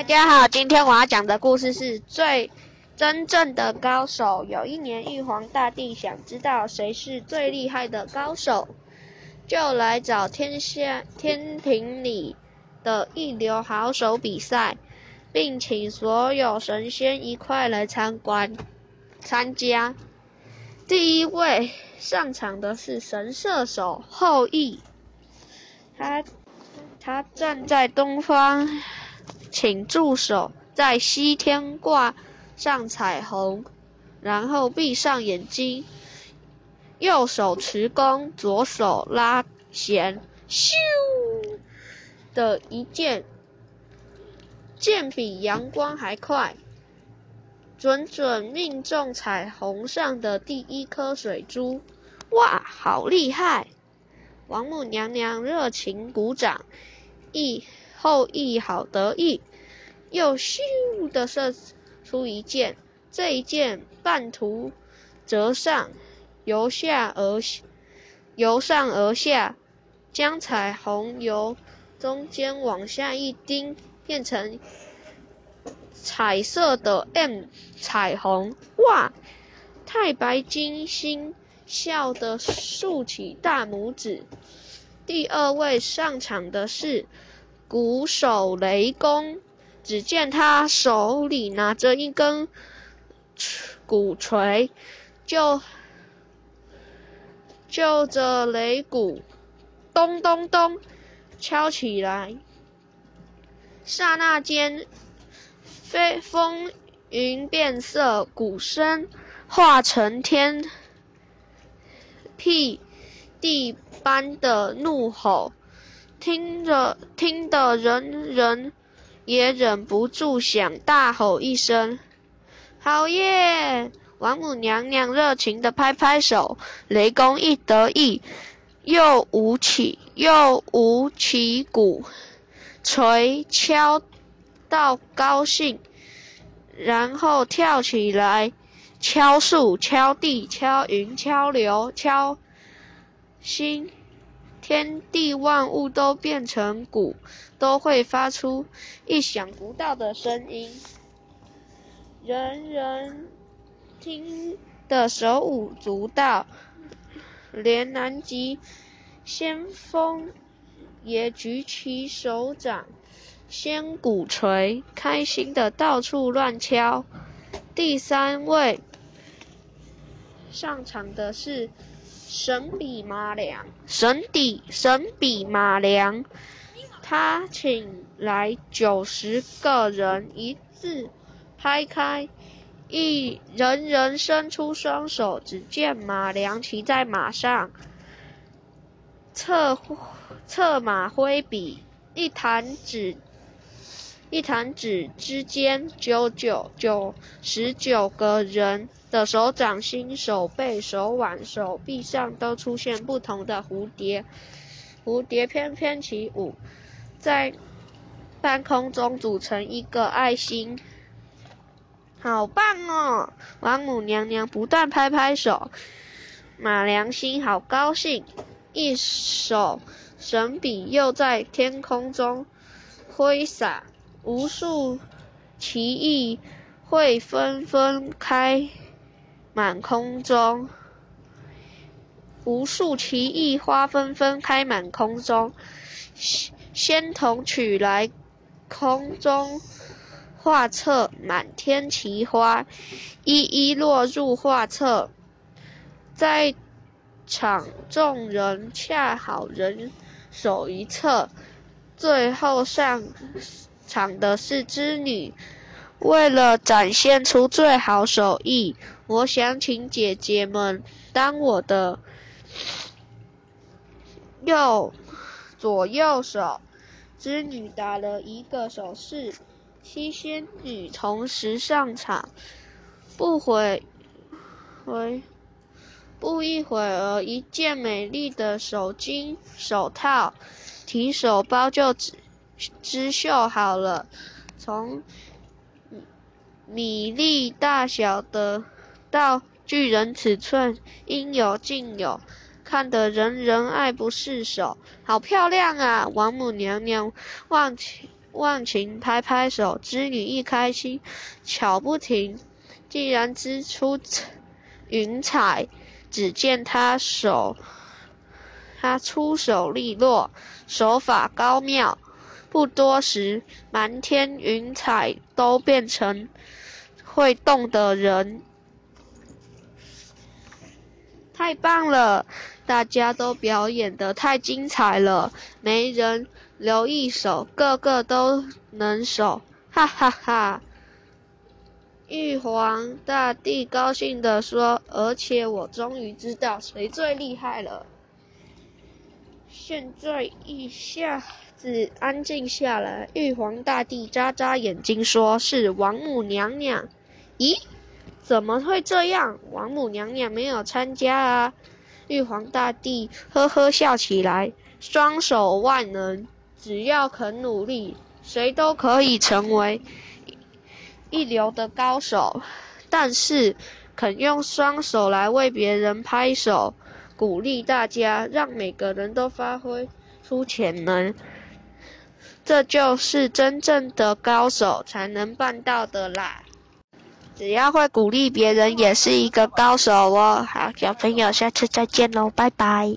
大家好，今天我要讲的故事是最真正的高手。有一年，玉皇大帝想知道谁是最厉害的高手，就来找天下天庭里的一流好手比赛，并请所有神仙一块来参观参加。第一位上场的是神射手后羿，他他站在东方。请助手在西天挂上彩虹，然后闭上眼睛，右手持弓，左手拉弦，咻的一箭，箭比阳光还快，准准命中彩虹上的第一颗水珠。哇，好厉害！王母娘娘热情鼓掌。一。后羿好得意，又咻的射出一箭，这一箭半途折上，由下而由上而下，将彩虹由中间往下一钉，变成彩色的 M 彩虹。哇！太白金星笑得竖起大拇指。第二位上场的是。鼓手雷公，只见他手里拿着一根鼓槌，就就着擂鼓，咚咚咚敲起来。刹那间，飞风云变色，鼓声化成天辟地般的怒吼。听着，听的人人也忍不住想大吼一声：“好耶！”王母娘娘热情的拍拍手，雷公一得意，又舞起又舞起鼓锤敲到高兴，然后跳起来敲树、敲地、敲云、敲流、敲星。天地万物都变成鼓，都会发出意想不到的声音，人人听得手舞足蹈，连南极先锋也举起手掌，掀鼓槌，开心的到处乱敲。第三位上场的是。神笔马良，神笔神笔马良，他请来九十个人一字拍开，一人人伸出双手，只见马良骑在马上，策策马挥笔，一弹指。一弹指之间，九九九十九个人的手掌心、手背、手腕、手臂上都出现不同的蝴蝶，蝴蝶翩翩起舞，在半空中组成一个爱心，好棒哦！王母娘娘不断拍拍手，马良心好高兴，一手神笔又在天空中挥洒。无数奇异会纷纷开满空中，无数奇异花纷纷开满空中。仙童取来空中画册，满天奇花一一落入画册，在场众人恰好人手一册，最后上。场的是织女，为了展现出最好手艺，我想请姐姐们当我的右左右手。织女打了一个手势，七仙女同时上场。不会，回不一会儿，一件美丽的手巾、手套、提手包就织。织绣好了，从米粒大小的到巨人尺寸，应有尽有，看得人人爱不释手。好漂亮啊！王母娘娘忘情忘情拍拍手，织女一开心，巧不停，竟然织出云彩。只见她手，她出手利落，手法高妙，不多时，满天云彩都变成会动的人。太棒了！大家都表演得太精彩了，没人留一手，个个都能手，哈哈哈！玉皇大帝高兴地说：“而且我终于知道谁最厉害了。”现在一下子安静下来，玉皇大帝眨眨眼睛说：“是王母娘娘。”咦？怎么会这样？王母娘娘没有参加啊！玉皇大帝呵呵笑起来，双手万能，只要肯努力，谁都可以成为一流的高手。但是，肯用双手来为别人拍手，鼓励大家，让每个人都发挥出潜能，这就是真正的高手才能办到的啦！只要会鼓励别人，也是一个高手哦。好，小朋友，下次再见喽，拜拜。